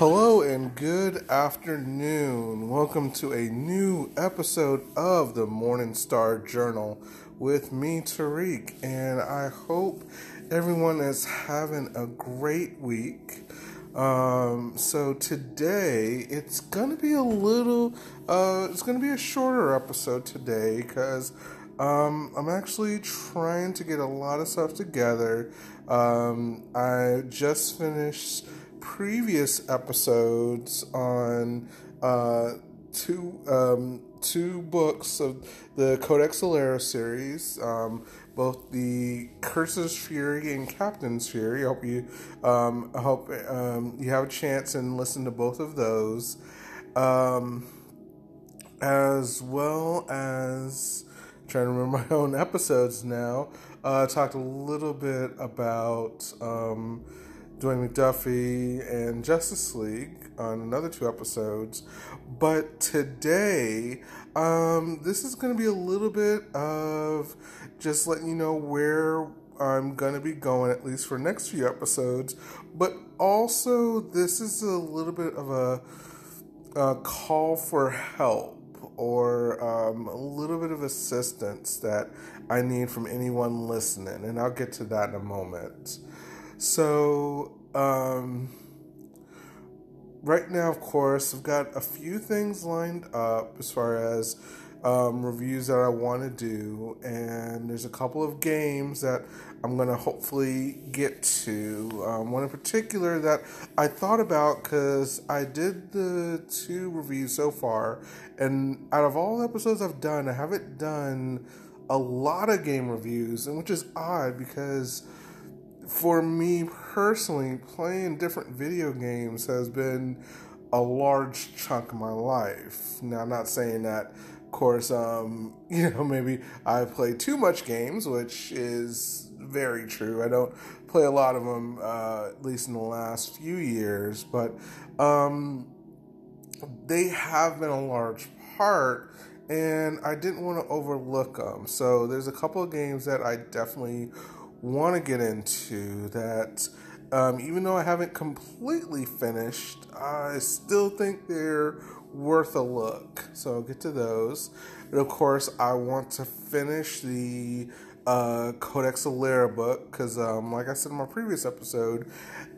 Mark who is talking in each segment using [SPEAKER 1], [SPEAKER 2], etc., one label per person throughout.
[SPEAKER 1] Hello and good afternoon. Welcome to a new episode of the Morning Star Journal with me, Tariq, and I hope everyone is having a great week. Um, so today it's gonna be a little, uh, it's gonna be a shorter episode today because um, I'm actually trying to get a lot of stuff together. Um, I just finished previous episodes on uh, two um, two books of the Codex Alera series, um, both the Cursor's Fury and Captain's Fury. I hope you um, I hope um, you have a chance and listen to both of those, um, as well as trying to remember my own episodes now. Uh, talked a little bit about. Dwayne McDuffie and Justice League on another two episodes. But today, um, this is going to be a little bit of just letting you know where I'm going to be going, at least for next few episodes. But also, this is a little bit of a, a call for help or um, a little bit of assistance that I need from anyone listening. And I'll get to that in a moment. So, um, right now, of course, I've got a few things lined up as far as um, reviews that I want to do, and there's a couple of games that I'm going to hopefully get to. Um, one in particular that I thought about because I did the two reviews so far, and out of all the episodes I've done, I haven't done a lot of game reviews, and which is odd because for me personally, playing different video games has been a large chunk of my life. Now, I'm not saying that, of course, um, you know, maybe I play too much games, which is very true. I don't play a lot of them, uh, at least in the last few years, but um, they have been a large part and I didn't want to overlook them. So there's a couple of games that I definitely want to get into that um, even though I haven't completely finished, I still think they're worth a look. So I'll get to those. And of course, I want to finish the uh, Codex Alera book because, um, like I said in my previous episode,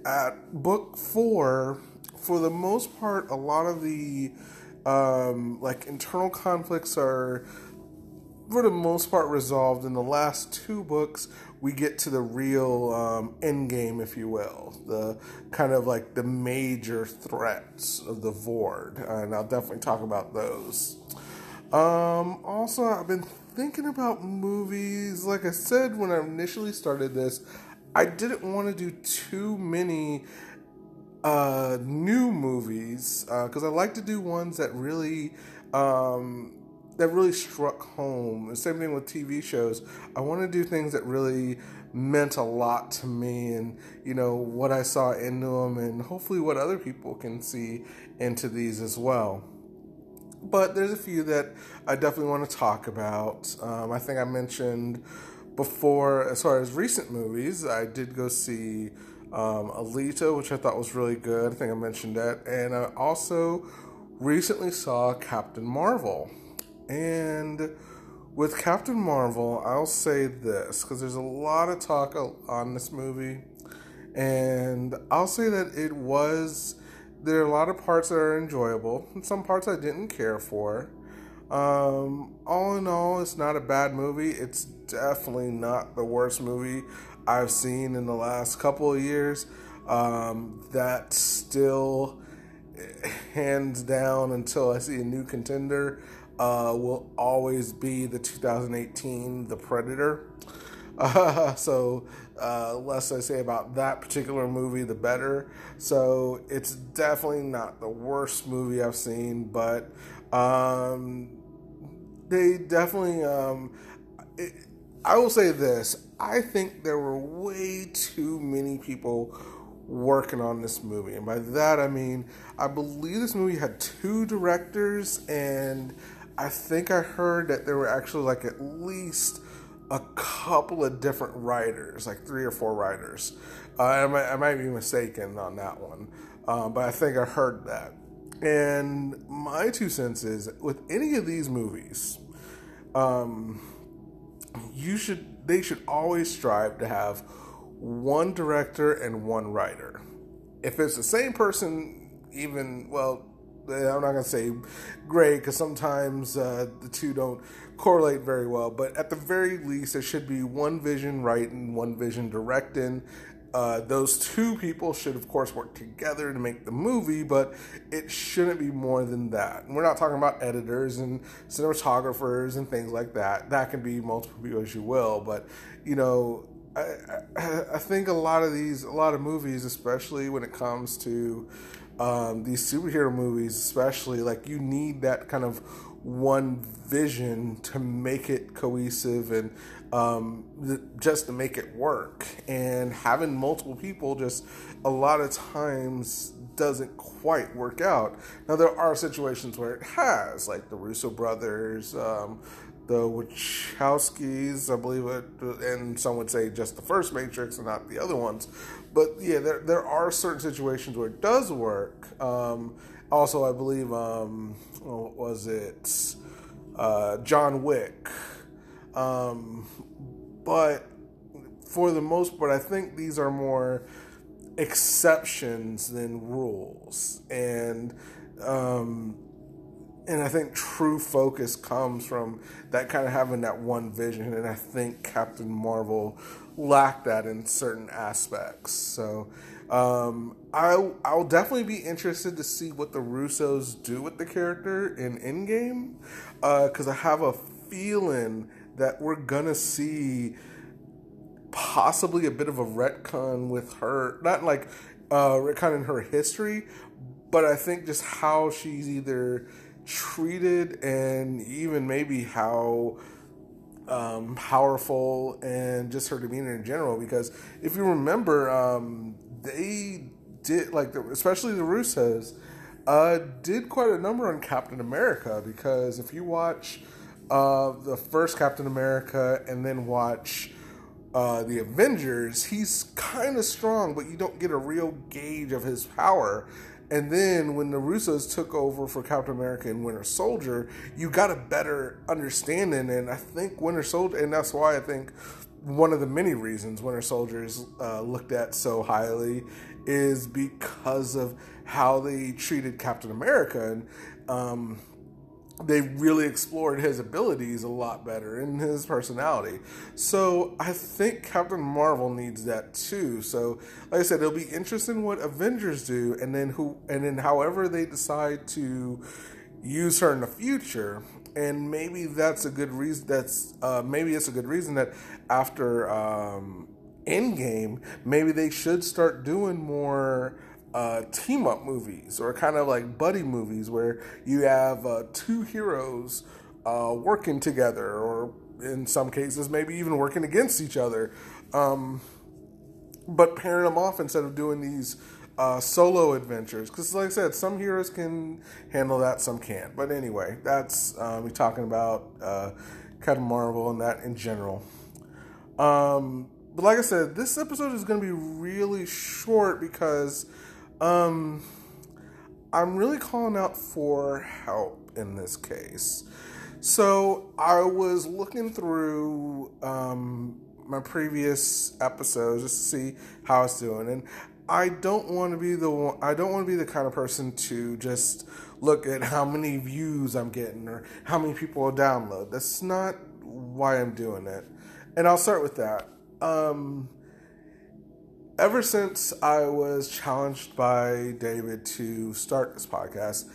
[SPEAKER 1] at book four, for the most part, a lot of the um, like internal conflicts are for the most part resolved in the last two books we get to the real um, end game if you will. The kind of like the major threats of the Vord and i'll definitely talk about those. Um, also i've been thinking about movies. Like i said when i initially started this i didn't want to do too many uh, new movies because uh, i like to do ones that really um, that really struck home. Same thing with TV shows. I want to do things that really meant a lot to me and you know what I saw into them and hopefully what other people can see into these as well. But there's a few that I definitely want to talk about. Um, I think I mentioned before, as far as recent movies, I did go see um, Alita, which I thought was really good. I think I mentioned that. And I also recently saw Captain Marvel. And with Captain Marvel, I'll say this because there's a lot of talk on this movie, and I'll say that it was. There are a lot of parts that are enjoyable, and some parts I didn't care for. Um, all in all, it's not a bad movie. It's definitely not the worst movie I've seen in the last couple of years. Um, that still, hands down, until I see a new contender, uh, will always be the 2018 The Predator. Uh, so, uh, less I say about that particular movie, the better. So, it's definitely not the worst movie I've seen, but um, they definitely. Um, it, I will say this I think there were way too many people working on this movie. And by that I mean, I believe this movie had two directors and I think I heard that there were actually like at least a couple of different writers, like three or four writers. Uh, I, might, I might be mistaken on that one. um, but I think I heard that. And my two cents is with any of these movies, um, you should they should always strive to have one director and one writer. If it's the same person, even well, I'm not gonna say great because sometimes uh, the two don't correlate very well. But at the very least, there should be one vision writing, one vision directing. Uh, those two people should, of course, work together to make the movie, but it shouldn't be more than that. And we're not talking about editors and cinematographers and things like that. That can be multiple people as you will, but you know, I, I think a lot of these, a lot of movies, especially when it comes to um, these superhero movies, especially like you need that kind of one vision to make it cohesive and um, th- just to make it work. And having multiple people just a lot of times doesn't quite work out. Now there are situations where it has, like the Russo brothers, um, the Wachowskis, I believe it, and some would say just the first Matrix and not the other ones. But yeah, there there are certain situations where it does work. Um, also, I believe um, was it uh, John Wick, um, but for the most part, I think these are more exceptions than rules, and um, and I think true focus comes from that kind of having that one vision, and I think Captain Marvel lacked that in certain aspects. So um, I'll I'll definitely be interested to see what the Russos do with the character in Endgame, because uh, I have a feeling that we're gonna see possibly a bit of a retcon with her, not like uh, retcon in her history, but I think just how she's either treated and even maybe how um, powerful and just her demeanor in general. Because if you remember, um, they did like the, especially the Russos uh, did quite a number on Captain America. Because if you watch uh, the first Captain America and then watch uh, the Avengers, he's kind of strong, but you don't get a real gauge of his power and then when the Russos took over for Captain America and Winter Soldier, you got a better understanding. And I think Winter Soldier, and that's why I think one of the many reasons Winter Soldier is uh, looked at so highly is because of how they treated Captain America. And um, they really explored his abilities a lot better and his personality. So I think Captain Marvel needs that too. So like I said, it'll be interesting what Avengers do and then who and then however they decide to use her in the future. And maybe that's a good reason that's uh, maybe it's a good reason that after um Endgame, maybe they should start doing more uh, team up movies or kind of like buddy movies where you have uh, two heroes uh, working together or in some cases maybe even working against each other um, but pairing them off instead of doing these uh, solo adventures. Because like i said some heroes can handle that some can't. But anyway that's uh, we talking about uh, captain marvel and that in general. Um, but like i said this episode is going to be really short because um, I'm really calling out for help in this case. So I was looking through um, my previous episodes just to see how it's doing, and I don't want to be the one, I don't want to be the kind of person to just look at how many views I'm getting or how many people will download. That's not why I'm doing it. And I'll start with that. Um, ever since I was challenged by David to start this podcast,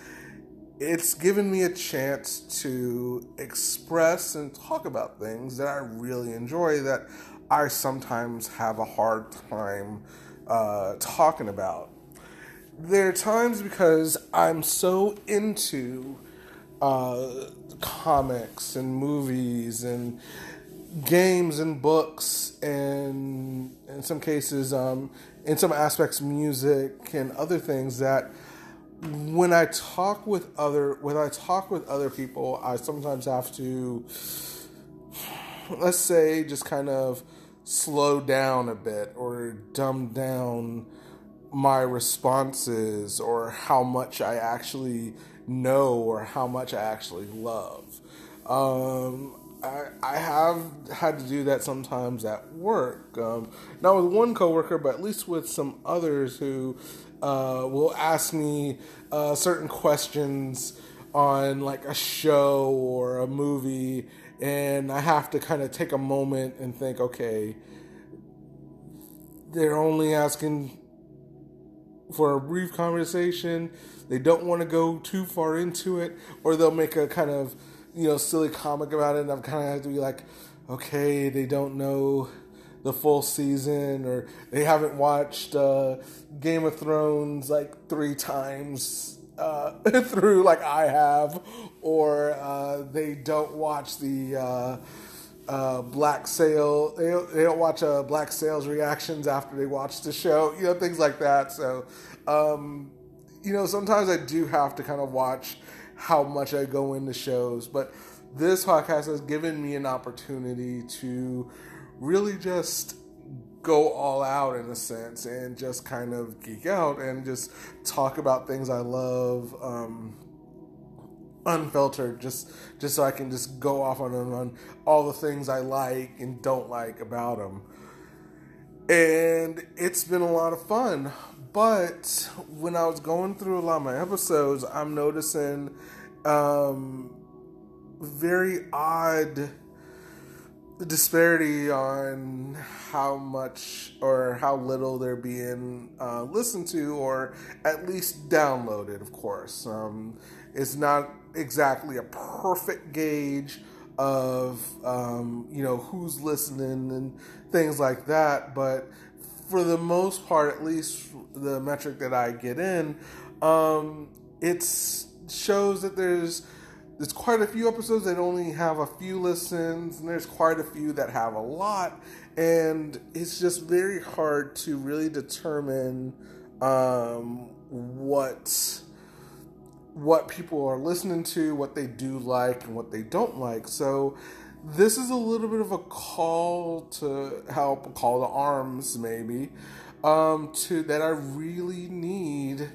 [SPEAKER 1] it's given me a chance to express and talk about things that I really enjoy that I sometimes have a hard time uh, talking about. There are times because I'm so into uh, comics and movies and games and books and in some cases um, in some aspects music and other things that when I talk with other when I talk with other people I sometimes have to let's say just kind of slow down a bit or dumb down my responses or how much I actually know or how much I actually love. Um, I, I have had to do that sometimes at work. Um, not with one coworker, but at least with some others who uh, will ask me uh, certain questions on like a show or a movie, and I have to kind of take a moment and think, okay, they're only asking for a brief conversation. They don't want to go too far into it, or they'll make a kind of you know silly comic about it, and I'm kind of have to be like, okay, they don't know the full season, or they haven't watched uh, Game of Thrones like three times uh, through like I have, or uh, they don't watch the uh, uh, Black Sail. They don't, they don't watch uh, Black Sail's reactions after they watch the show. You know things like that. So, um, you know, sometimes I do have to kind of watch how much I go into shows, but this podcast has given me an opportunity to really just go all out in a sense and just kind of geek out and just talk about things I love. Um, unfiltered just just so I can just go off on on all the things I like and don't like about them. And it's been a lot of fun. But when I was going through a lot of my episodes, I'm noticing um, very odd disparity on how much or how little they're being uh, listened to or at least downloaded, of course. Um, it's not exactly a perfect gauge of um, you know who's listening and things like that, but for the most part, at least the metric that I get in, um, it shows that there's there's quite a few episodes that only have a few listens, and there's quite a few that have a lot, and it's just very hard to really determine um, what what people are listening to, what they do like, and what they don't like. So, this is a little bit of a call to help, a call to arms, maybe, um, to that I really need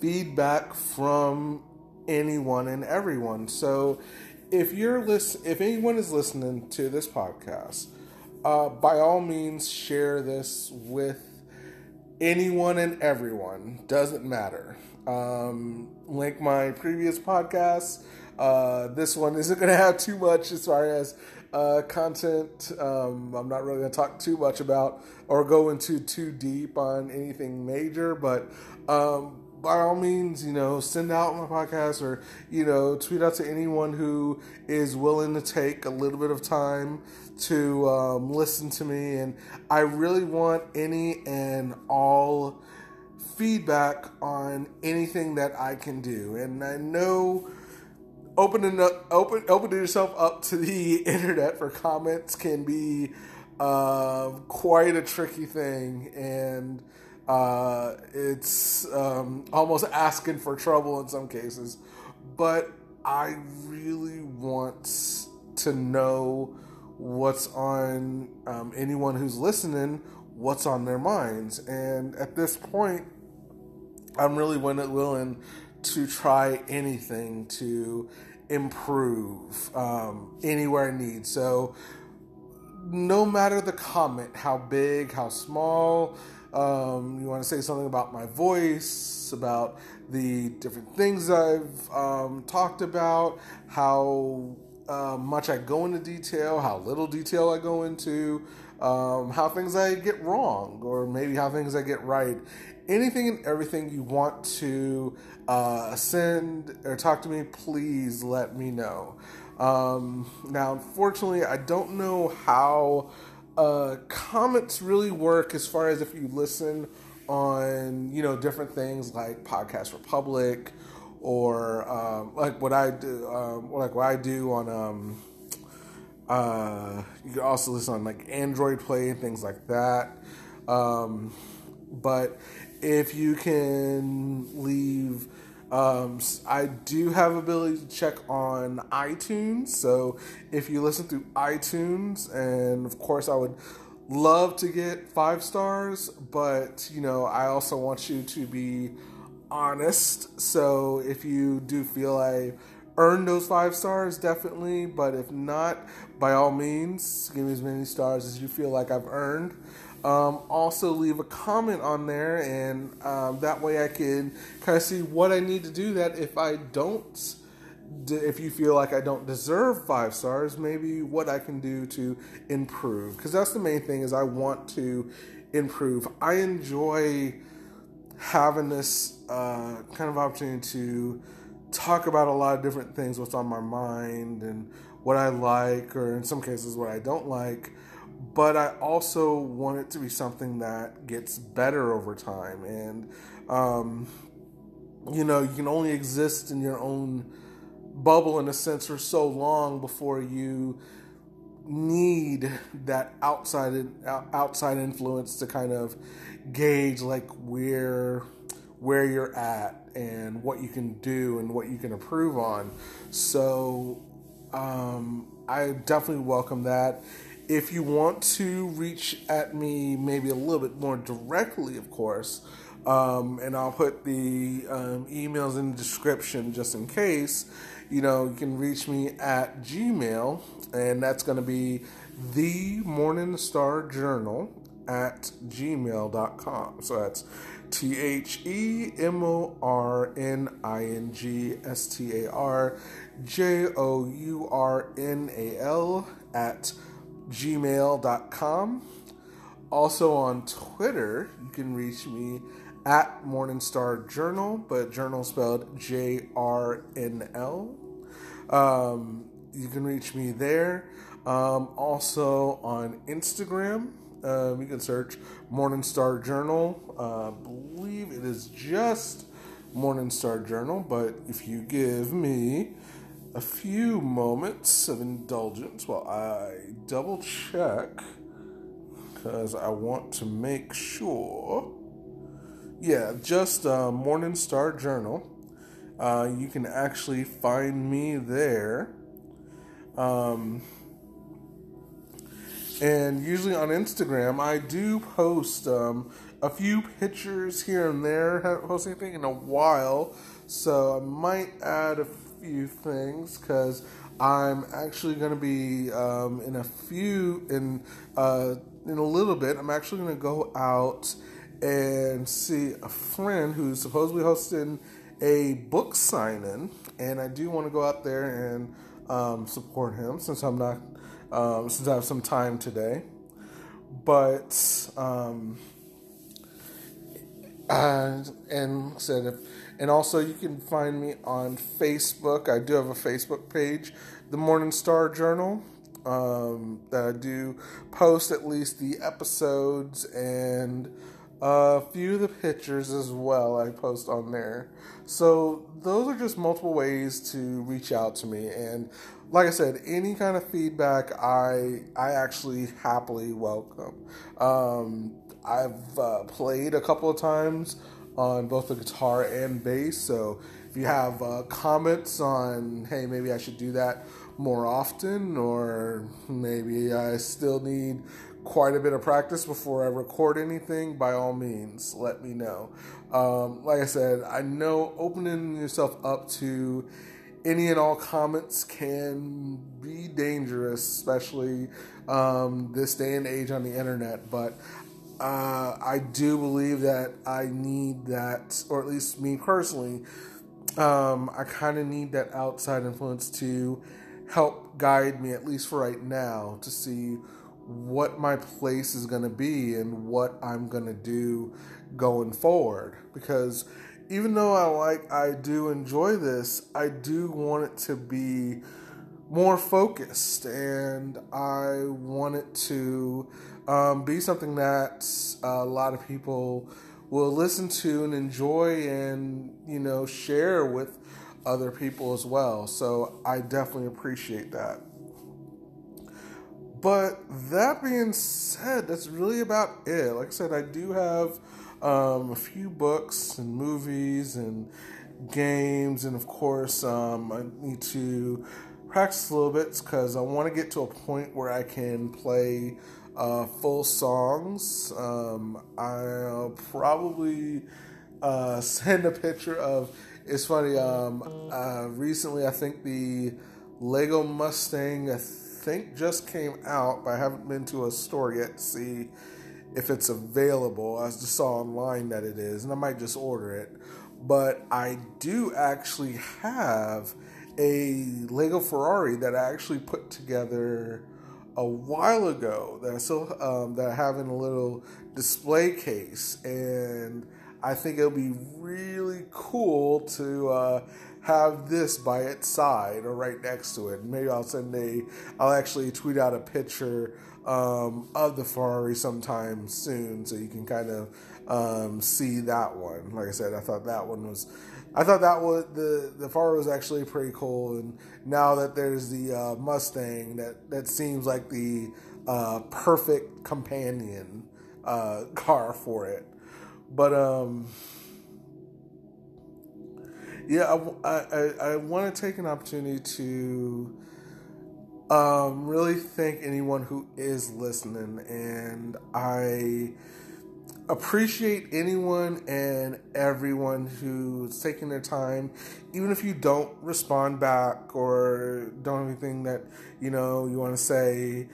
[SPEAKER 1] feedback from anyone and everyone. So, if you're listen, if anyone is listening to this podcast, uh, by all means, share this with anyone and everyone. Doesn't matter. Um, link my previous podcasts. Uh, this one isn't going to have too much as far as uh, content. Um, I'm not really going to talk too much about or go into too deep on anything major, but um, by all means, you know, send out my podcast or, you know, tweet out to anyone who is willing to take a little bit of time to um, listen to me. And I really want any and all feedback on anything that I can do. And I know opening up, open opening yourself up to the internet for comments can be uh, quite a tricky thing, and uh, it's um, almost asking for trouble in some cases. But I really want to know what's on um, anyone who's listening, what's on their minds, and at this point I'm really willing to try anything to improve um, anywhere I need. So, no matter the comment, how big, how small, um, you want to say something about my voice, about the different things I've um, talked about, how uh, much I go into detail, how little detail I go into, um, how things I get wrong, or maybe how things I get right anything and everything you want to uh, send or talk to me, please let me know. Um, now, unfortunately, I don't know how uh, comments really work as far as if you listen on you know different things like Podcast Republic or um, like what I do, um, like what I do on. Um, uh, you can also listen on like Android Play and things like that. Um, but if you can leave um, I do have ability to check on iTunes. So if you listen through iTunes, and of course I would love to get five stars, but you know, I also want you to be honest. So if you do feel I earned those five stars, definitely. But if not, by all means, give me as many stars as you feel like I've earned. Um, also, leave a comment on there, and um, that way I can kind of see what I need to do. That if I don't, if you feel like I don't deserve five stars, maybe what I can do to improve. Because that's the main thing is I want to improve. I enjoy having this uh, kind of opportunity to talk about a lot of different things, what's on my mind, and what I like, or in some cases what I don't like but I also want it to be something that gets better over time. And, um, you know, you can only exist in your own bubble in a sense for so long before you need that outside outside influence to kind of gauge like where where you're at and what you can do and what you can improve on. So um, I definitely welcome that if you want to reach at me maybe a little bit more directly, of course, um, and I'll put the um, emails in the description just in case, you know, you can reach me at Gmail, and that's going to be the Morning Star Journal at gmail.com. So that's T H E M O R N I N G S T A R J O U R N A L at gmail.com. Also on Twitter, you can reach me at Morningstar Journal, but journal spelled J R N L. Um, you can reach me there. Um, also on Instagram, um, you can search Morningstar Journal. Uh, I believe it is just Morningstar Journal, but if you give me a few moments of indulgence while I double check because I want to make sure. Yeah, just uh, Morning Star Journal. Uh, you can actually find me there. Um, and usually on Instagram, I do post um, a few pictures here and there. Haven't posted anything in a while, so I might add a few things because I'm actually going to be um, in a few in uh, in a little bit. I'm actually going to go out and see a friend who's supposedly hosting a book signing, and I do want to go out there and um, support him since I'm not um, since I have some time today. But um, and and said if and also, you can find me on Facebook. I do have a Facebook page, The Morning Star Journal, um, that I do post at least the episodes and a few of the pictures as well. I post on there. So, those are just multiple ways to reach out to me. And like I said, any kind of feedback, I I actually happily welcome. Um, I've uh, played a couple of times on both the guitar and bass. So if you have uh, comments on, hey, maybe I should do that more often, or maybe I still need quite a bit of practice before I record anything, by all means, let me know. Um, like I said, I know opening yourself up to any and all comments can be dangerous, especially um, this day and age on the internet. But uh, I do believe that I need that, or at least me personally, um, I kind of need that outside influence to help guide me, at least for right now, to see what my place is going to be and what I'm going to do going forward. Because even though I like, I do enjoy this, I do want it to be more focused and I want it to um, be something that a lot of people will listen to and enjoy and you know share with other people as well. So i definitely appreciate that. But that being said that's really about it. Like i said i do have um, a few books and movies and games and of course um, i need to practice a little bit because i want to get to a point where i can play uh, full songs. Um, I'll probably uh, send a picture of. It's funny. Um, uh, recently, I think the Lego Mustang, I think, just came out, but I haven't been to a store yet to see if it's available. I just saw online that it is, and I might just order it. But I do actually have a Lego Ferrari that I actually put together a while ago that I still um, that I have in a little display case, and I think it'll be really cool to uh, have this by its side or right next to it. Maybe I'll send a, I'll actually tweet out a picture um, of the Ferrari sometime soon, so you can kind of um, see that one. Like I said, I thought that one was, I thought that was the the Ferrari was actually pretty cool. And now that there's the uh, Mustang, that that seems like the uh, perfect companion uh, car for it. But um, yeah, I, I, I want to take an opportunity to um, really thank anyone who is listening, and I appreciate anyone and everyone who's taking their time, even if you don't respond back or don't have anything that you know you want to say.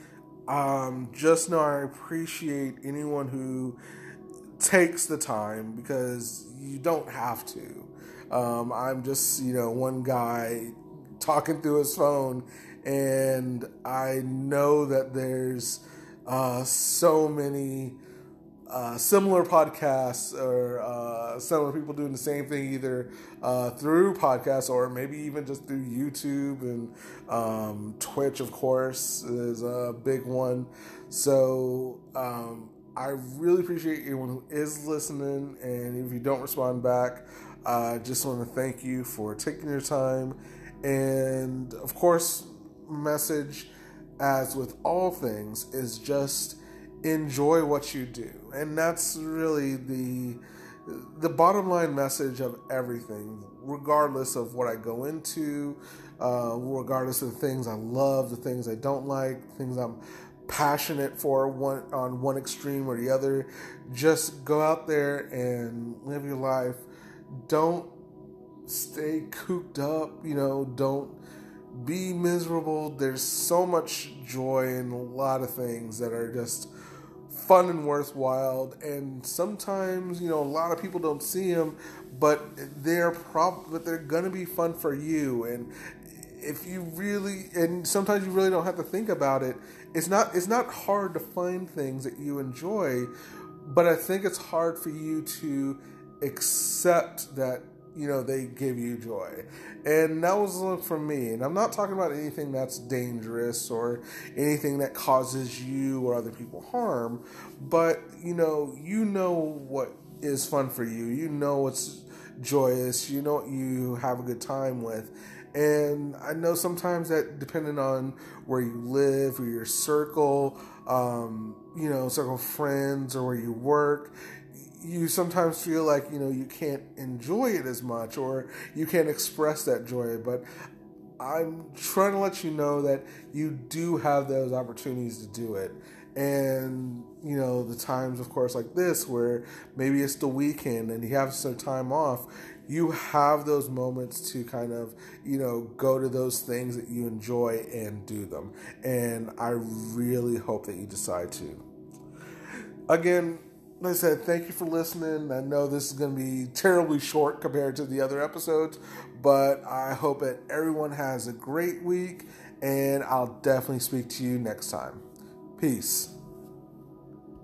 [SPEAKER 1] Um, just know I appreciate anyone who takes the time because you don't have to. Um, I'm just, you know, one guy talking through his phone, and I know that there's uh, so many uh, similar podcasts or uh, similar people doing the same thing either uh, through podcasts or maybe even just through YouTube and um, Twitch, of course, is a big one. So um, I really appreciate anyone who is listening, and if you don't respond back, I just want to thank you for taking your time. And of course, message, as with all things, is just enjoy what you do. And that's really the the bottom line message of everything, regardless of what I go into, uh, regardless of the things I love, the things I don't like, things I'm passionate for one on one extreme or the other. Just go out there and live your life don't stay cooped up, you know, don't be miserable. There's so much joy in a lot of things that are just fun and worthwhile. And sometimes, you know, a lot of people don't see them, but they're prob but they're gonna be fun for you. And if you really and sometimes you really don't have to think about it. It's not it's not hard to find things that you enjoy, but I think it's hard for you to accept that you know they give you joy. And that was look for me. And i'm not talking about anything that's dangerous or anything that causes you or other people harm but you know you know what is fun for you. You know what's joyous. You know what you have a good time with. And i know sometimes that depending on where you live or your circle um, you know circle of friends or where you work you sometimes feel like you know you can't enjoy it as much or you can't express that joy but i'm trying to let you know that you do have those opportunities to do it. And you know the times of course like this where maybe it's the weekend and you have some time off you have those moments to kind of you know go to those things that you enjoy and do them. And i really hope that you decide to. Again like I said, thank you for listening. I know this is going to be terribly short compared to the other episodes, but I hope that everyone has a great week, and I'll definitely speak to you next time. Peace.